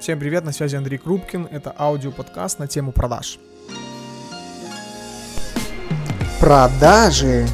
Всем привет, на связи Андрей Крупкин. Это аудиоподкаст на тему продаж. Продажи.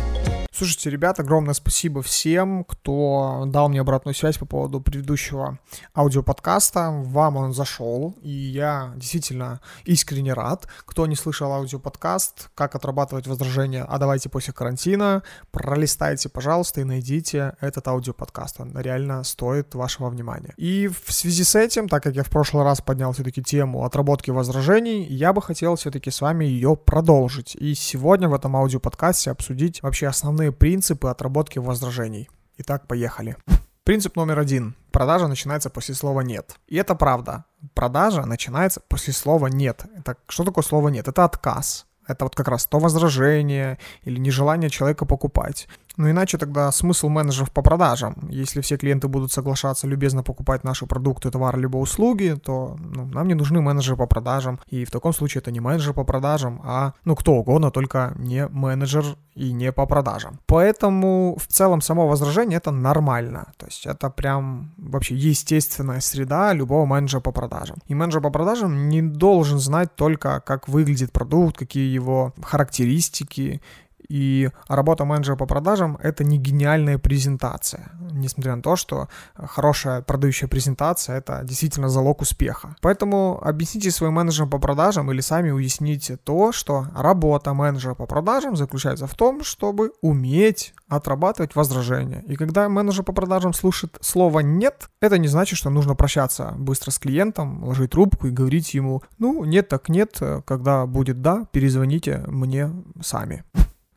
Слушайте, ребят, огромное спасибо всем, кто дал мне обратную связь по поводу предыдущего аудиоподкаста. Вам он зашел, и я действительно искренне рад. Кто не слышал аудиоподкаст, как отрабатывать возражения, а давайте после карантина, пролистайте, пожалуйста, и найдите этот аудиоподкаст. Он реально стоит вашего внимания. И в связи с этим, так как я в прошлый раз поднял все-таки тему отработки возражений, я бы хотел все-таки с вами ее продолжить. И сегодня в этом аудиоподкасте обсудить вообще основные основные принципы отработки возражений. Итак, поехали. Принцип номер один. Продажа начинается после слова «нет». И это правда. Продажа начинается после слова «нет». Это, что такое слово «нет»? Это отказ. Это вот как раз то возражение или нежелание человека покупать. Ну иначе тогда смысл менеджеров по продажам. Если все клиенты будут соглашаться любезно покупать наши продукты, товары либо услуги, то ну, нам не нужны менеджеры по продажам. И в таком случае это не менеджер по продажам, а ну кто угодно, только не менеджер и не по продажам. Поэтому в целом само возражение это нормально. То есть это прям вообще естественная среда любого менеджера по продажам. И менеджер по продажам не должен знать только, как выглядит продукт, какие его характеристики и работа менеджера по продажам — это не гениальная презентация, несмотря на то, что хорошая продающая презентация — это действительно залог успеха. Поэтому объясните своим менеджерам по продажам или сами уясните то, что работа менеджера по продажам заключается в том, чтобы уметь отрабатывать возражения. И когда менеджер по продажам слушает слово «нет», это не значит, что нужно прощаться быстро с клиентом, ложить трубку и говорить ему «ну, нет так нет, когда будет да, перезвоните мне сами».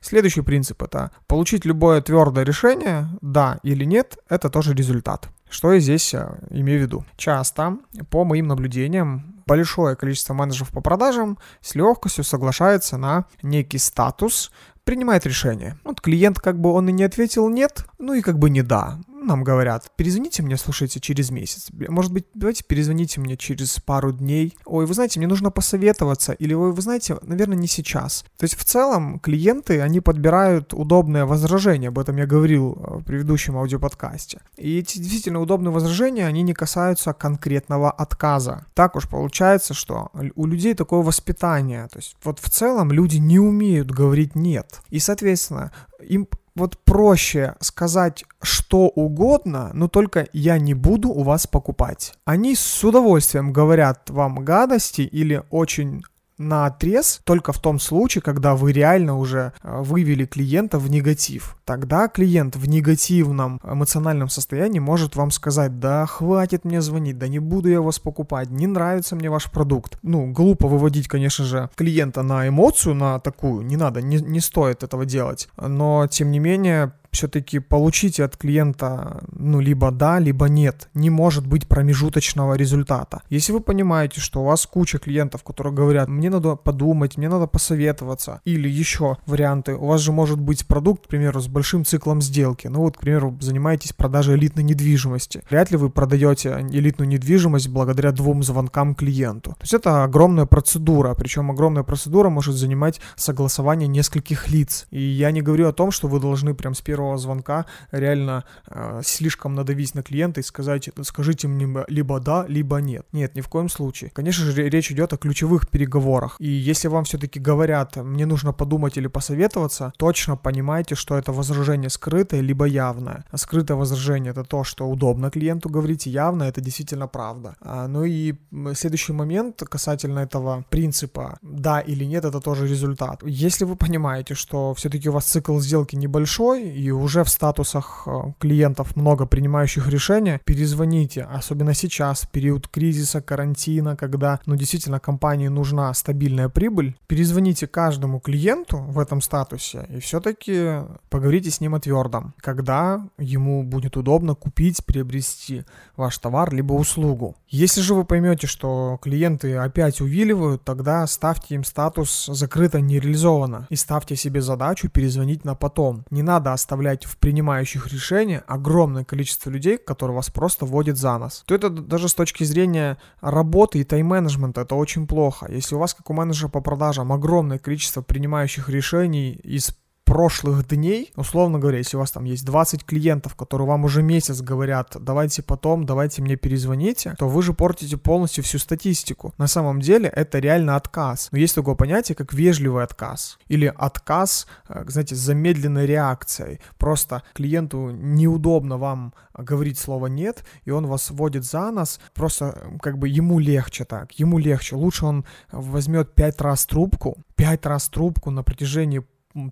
Следующий принцип это получить любое твердое решение, да или нет, это тоже результат. Что я здесь э, имею в виду? Часто, по моим наблюдениям, большое количество менеджеров по продажам с легкостью соглашается на некий статус, принимает решение. Вот клиент как бы он и не ответил нет, ну и как бы не да нам говорят, перезвоните мне, слушайте, через месяц. Может быть, давайте перезвоните мне через пару дней. Ой, вы знаете, мне нужно посоветоваться. Или, ой, вы знаете, наверное, не сейчас. То есть, в целом, клиенты, они подбирают удобное возражение. Об этом я говорил э, в предыдущем аудиоподкасте. И эти действительно удобные возражения, они не касаются конкретного отказа. Так уж получается, что у людей такое воспитание. То есть, вот в целом люди не умеют говорить «нет». И, соответственно, им вот проще сказать что угодно, но только я не буду у вас покупать. Они с удовольствием говорят вам гадости или очень на отрез только в том случае, когда вы реально уже э, вывели клиента в негатив. Тогда клиент в негативном эмоциональном состоянии может вам сказать, да хватит мне звонить, да не буду я вас покупать, не нравится мне ваш продукт. Ну, глупо выводить, конечно же, клиента на эмоцию, на такую, не надо, не, не стоит этого делать. Но, тем не менее, все-таки получите от клиента, ну, либо да, либо нет. Не может быть промежуточного результата. Если вы понимаете, что у вас куча клиентов, которые говорят, мне надо подумать, мне надо посоветоваться, или еще варианты, у вас же может быть продукт, к примеру, с большим циклом сделки. Ну вот, к примеру, занимаетесь продажей элитной недвижимости. Вряд ли вы продаете элитную недвижимость благодаря двум звонкам клиенту. То есть это огромная процедура, причем огромная процедура может занимать согласование нескольких лиц. И я не говорю о том, что вы должны прям с первого первого звонка реально э, слишком надавить на клиента и сказать, скажите мне либо да, либо нет. Нет, ни в коем случае. Конечно же, речь идет о ключевых переговорах. И если вам все-таки говорят, мне нужно подумать или посоветоваться, точно понимайте, что это возражение скрытое либо явное. А скрытое возражение это то, что удобно клиенту говорить, явно это действительно правда. А, ну и следующий момент касательно этого принципа да или нет, это тоже результат. Если вы понимаете, что все-таки у вас цикл сделки небольшой и уже в статусах э, клиентов много принимающих решения, перезвоните, особенно сейчас, в период кризиса, карантина, когда, ну, действительно, компании нужна стабильная прибыль, перезвоните каждому клиенту в этом статусе и все-таки поговорите с ним о твердом, когда ему будет удобно купить, приобрести ваш товар либо услугу. Если же вы поймете, что клиенты опять увиливают, тогда ставьте им статус «закрыто, не реализовано» и ставьте себе задачу перезвонить на потом. Не надо оставлять оставлять в принимающих решения огромное количество людей, которые вас просто водят за нос, то это даже с точки зрения работы и тайм-менеджмента это очень плохо. Если у вас, как у менеджера по продажам, огромное количество принимающих решений из прошлых дней, условно говоря, если у вас там есть 20 клиентов, которые вам уже месяц говорят, давайте потом, давайте мне перезвоните, то вы же портите полностью всю статистику. На самом деле это реально отказ. Но есть такое понятие, как вежливый отказ. Или отказ, э, знаете, с замедленной реакцией. Просто клиенту неудобно вам говорить слово «нет», и он вас вводит за нос, просто как бы ему легче так, ему легче. Лучше он возьмет пять раз трубку, пять раз трубку на протяжении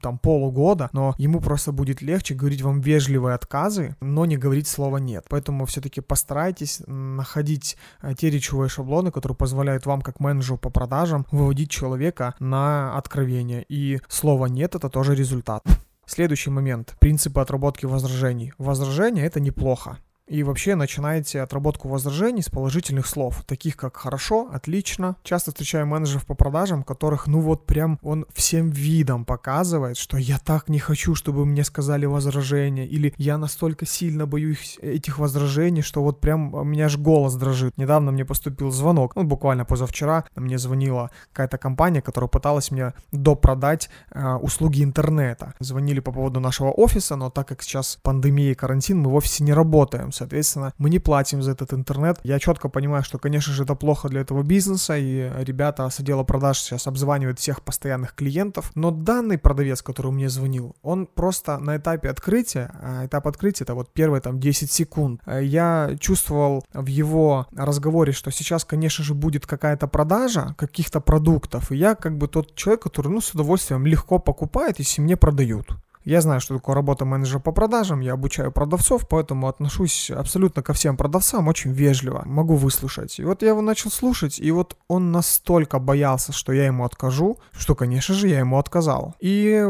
там полугода, но ему просто будет легче говорить вам вежливые отказы, но не говорить слово нет. Поэтому все-таки постарайтесь находить э, те речевые шаблоны, которые позволяют вам как менеджеру по продажам выводить человека на откровение. И слово нет это тоже результат. Следующий момент. Принципы отработки возражений. Возражение это неплохо и вообще начинаете отработку возражений с положительных слов, таких как «хорошо», «отлично». Часто встречаю менеджеров по продажам, которых, ну вот прям он всем видом показывает, что я так не хочу, чтобы мне сказали возражения, или я настолько сильно боюсь этих возражений, что вот прям у меня аж голос дрожит. Недавно мне поступил звонок, ну буквально позавчера мне звонила какая-то компания, которая пыталась мне допродать э, услуги интернета. Звонили по поводу нашего офиса, но так как сейчас пандемия и карантин, мы в офисе не работаем соответственно, мы не платим за этот интернет. Я четко понимаю, что, конечно же, это плохо для этого бизнеса, и ребята с отдела продаж сейчас обзванивают всех постоянных клиентов, но данный продавец, который мне звонил, он просто на этапе открытия, а этап открытия это вот первые там 10 секунд, э, я чувствовал в его разговоре, что сейчас, конечно же, будет какая-то продажа каких-то продуктов, и я как бы тот человек, который, ну, с удовольствием легко покупает, если мне продают. Я знаю, что такое работа менеджера по продажам, я обучаю продавцов, поэтому отношусь абсолютно ко всем продавцам очень вежливо, могу выслушать. И вот я его начал слушать, и вот он настолько боялся, что я ему откажу, что, конечно же, я ему отказал. И,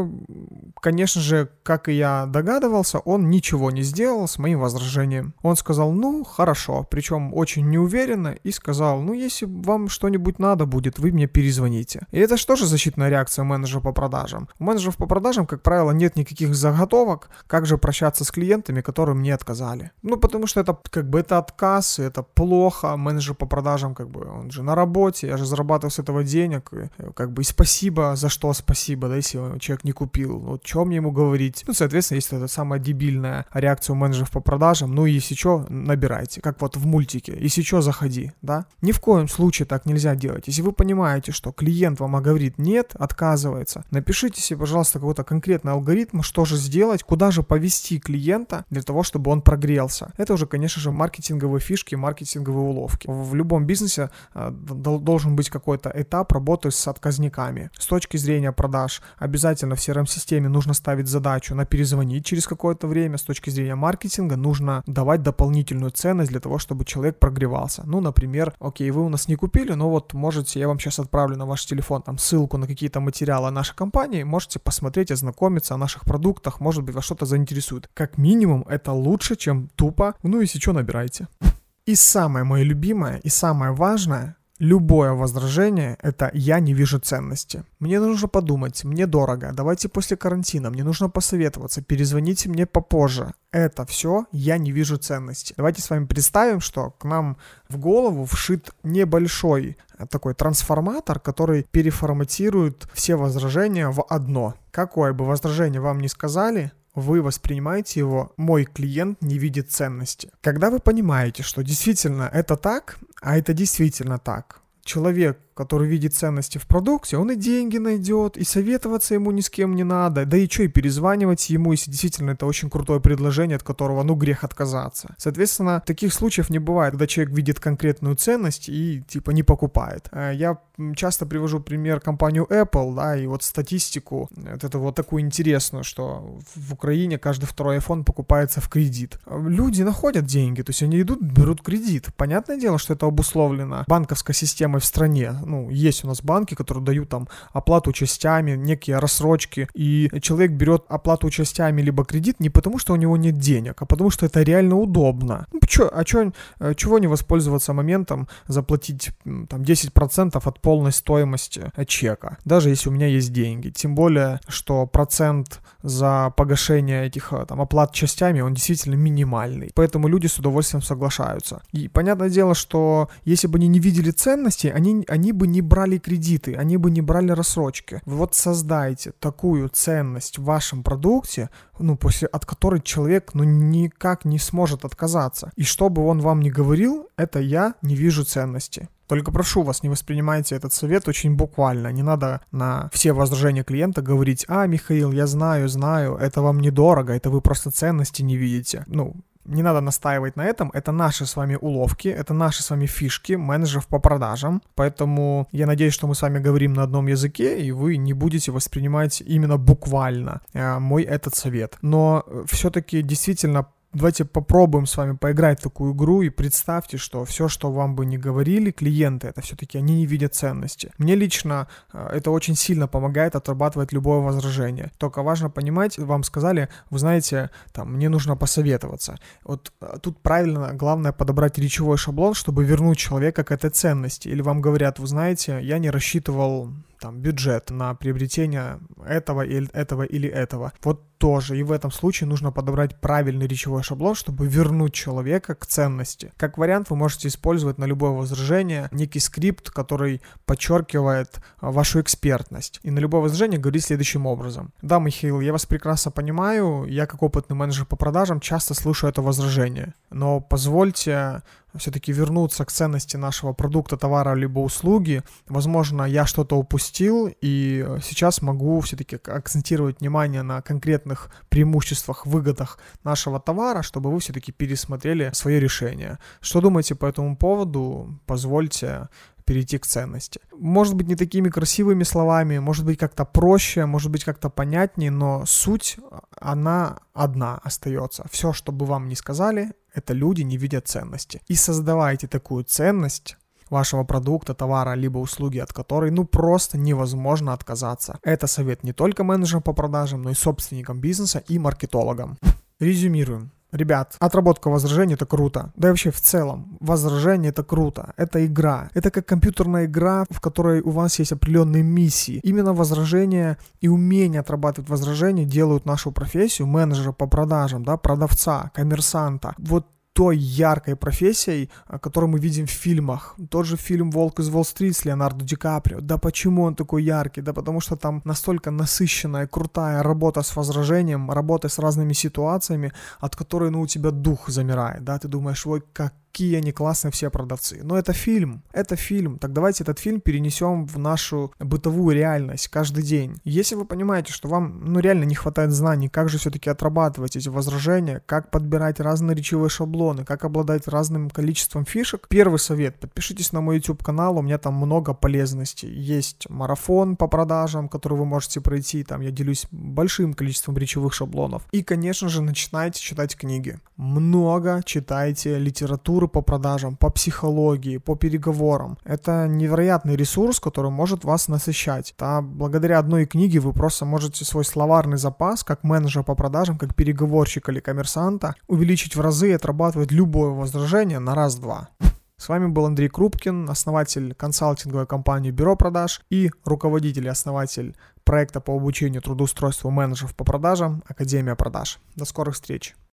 конечно же, как и я догадывался, он ничего не сделал с моим возражением. Он сказал, ну, хорошо, причем очень неуверенно, и сказал, ну, если вам что-нибудь надо будет, вы мне перезвоните. И это же защитная реакция менеджера по продажам? У менеджеров по продажам, как правило, нет никаких никаких заготовок, как же прощаться с клиентами, которые мне отказали. Ну, потому что это как бы это отказ, это плохо, менеджер по продажам, как бы, он же на работе, я же зарабатываю с этого денег, и, как бы и спасибо, за что спасибо, да, если человек не купил, вот что мне ему говорить. Ну, соответственно, если это самая дебильная реакция у менеджеров по продажам, ну, если что, набирайте, как вот в мультике, если что, заходи, да. Ни в коем случае так нельзя делать. Если вы понимаете, что клиент вам говорит нет, отказывается, напишите себе, пожалуйста, какой-то конкретный алгоритм, алгоритм, что же сделать, куда же повести клиента для того, чтобы он прогрелся. Это уже, конечно же, маркетинговые фишки, маркетинговые уловки. В любом бизнесе э, должен быть какой-то этап работы с отказниками. С точки зрения продаж, обязательно в CRM-системе нужно ставить задачу на перезвонить через какое-то время. С точки зрения маркетинга нужно давать дополнительную ценность для того, чтобы человек прогревался. Ну, например, окей, вы у нас не купили, но вот можете, я вам сейчас отправлю на ваш телефон там ссылку на какие-то материалы нашей компании, можете посмотреть, ознакомиться о наших продуктах, может быть, вас что-то заинтересует. Как минимум, это лучше, чем тупо, ну если что, набирайте. И самое мое любимое, и самое важное, Любое возражение – это «я не вижу ценности». Мне нужно подумать, мне дорого, давайте после карантина, мне нужно посоветоваться, перезвоните мне попозже. Это все «я не вижу ценности». Давайте с вами представим, что к нам в голову вшит небольшой э, такой трансформатор, который переформатирует все возражения в одно. Какое бы возражение вам не сказали, вы воспринимаете его «мой клиент не видит ценности». Когда вы понимаете, что действительно это так, а это действительно так, человек который видит ценности в продукте, он и деньги найдет, и советоваться ему ни с кем не надо, да и что, и перезванивать ему, если действительно это очень крутое предложение, от которого, ну, грех отказаться. Соответственно, таких случаев не бывает, когда человек видит конкретную ценность и, типа, не покупает. Э, я часто привожу пример компанию Apple, да, и вот статистику, вот это вот такую интересную, что в Украине каждый второй iPhone покупается в кредит. Люди находят деньги, то есть они идут, берут кредит. Понятное дело, что это обусловлено банковской системой в стране, ну, есть у нас банки, которые дают там оплату частями, некие рассрочки, и человек берет оплату частями либо кредит не потому, что у него нет денег, а потому, что это реально удобно. Ну, чё, а чё, э, чего не воспользоваться моментом заплатить там 10% от полной стоимости э, чека, даже если у меня есть деньги. Тем более, что процент за погашение этих э, там оплат частями, он действительно минимальный. Поэтому люди с удовольствием соглашаются. И понятное дело, что если бы они не видели ценности, они, они бы не брали кредиты, они бы не брали рассрочки. Вот создайте такую ценность в вашем продукте, ну, после, от которой человек, ну, никак не сможет отказаться. И что бы он вам ни говорил, это я не вижу ценности. Только прошу вас, не воспринимайте этот совет очень буквально. Не надо на все возражения клиента говорить, а, Михаил, я знаю, знаю, это вам недорого, это вы просто ценности не видите. Ну, не надо настаивать на этом, это наши с вами уловки, это наши с вами фишки менеджеров по продажам, поэтому я надеюсь, что мы с вами говорим на одном языке, и вы не будете воспринимать именно буквально э, мой этот совет. Но э, все-таки действительно Давайте попробуем с вами поиграть в такую игру и представьте, что все, что вам бы не говорили клиенты, это все-таки они не видят ценности. Мне лично э, это очень сильно помогает отрабатывать любое возражение. Только важно понимать, вам сказали, вы знаете, там, мне нужно посоветоваться. Вот э, тут правильно, главное подобрать речевой шаблон, чтобы вернуть человека к этой ценности. Или вам говорят, вы знаете, я не рассчитывал там бюджет на приобретение этого или этого или этого. Вот тоже. И в этом случае нужно подобрать правильный речевой шаблон, чтобы вернуть человека к ценности. Как вариант, вы можете использовать на любое возражение некий скрипт, который подчеркивает а, вашу экспертность. И на любое возражение говорить следующим образом. Да, Михаил, я вас прекрасно понимаю, я как опытный менеджер по продажам часто слышу это возражение. Но позвольте все-таки вернуться к ценности нашего продукта, товара либо услуги. Возможно, я что-то упустил, и сейчас могу все-таки акцентировать внимание на конкретных преимуществах, выгодах нашего товара, чтобы вы все-таки пересмотрели свое решение. Что думаете по этому поводу? Позвольте перейти к ценности. Может быть, не такими красивыми словами, может быть, как-то проще, может быть, как-то понятнее, но суть, она одна остается. Все, что бы вам ни сказали, это люди не видят ценности. И создавайте такую ценность, вашего продукта, товара, либо услуги, от которой ну просто невозможно отказаться. Это совет не только менеджерам по продажам, но и собственникам бизнеса и маркетологам. Резюмируем. Ребят, отработка возражений это круто. Да и вообще в целом, возражение это круто. Это игра. Это как компьютерная игра, в которой у вас есть определенные миссии. Именно возражения и умение отрабатывать возражения делают нашу профессию менеджера по продажам, да, продавца, коммерсанта. Вот той яркой профессией, которую мы видим в фильмах. Тот же фильм «Волк из Уолл-стрит» с Леонардо Ди Каприо. Да почему он такой яркий? Да потому что там настолько насыщенная, крутая работа с возражением, работа с разными ситуациями, от которой, ну, у тебя дух замирает, да, ты думаешь, ой, как какие они классные все продавцы. Но это фильм, это фильм. Так давайте этот фильм перенесем в нашу бытовую реальность каждый день. Если вы понимаете, что вам ну реально не хватает знаний, как же все-таки отрабатывать эти возражения, как подбирать разные речевые шаблоны, как обладать разным количеством фишек, первый совет, подпишитесь на мой YouTube канал, у меня там много полезностей. Есть марафон по продажам, который вы можете пройти, там я делюсь большим количеством речевых шаблонов. И, конечно же, начинайте читать книги. Много читайте литературу по продажам, по психологии, по переговорам. Это невероятный ресурс, который может вас насыщать. Да, благодаря одной книге вы просто можете свой словарный запас, как менеджер по продажам, как переговорщик или коммерсанта, увеличить в разы и отрабатывать любое возражение на раз-два. С вами был Андрей Крупкин, основатель консалтинговой компании Бюро продаж и руководитель и основатель проекта по обучению трудоустройству менеджеров по продажам Академия продаж. До скорых встреч!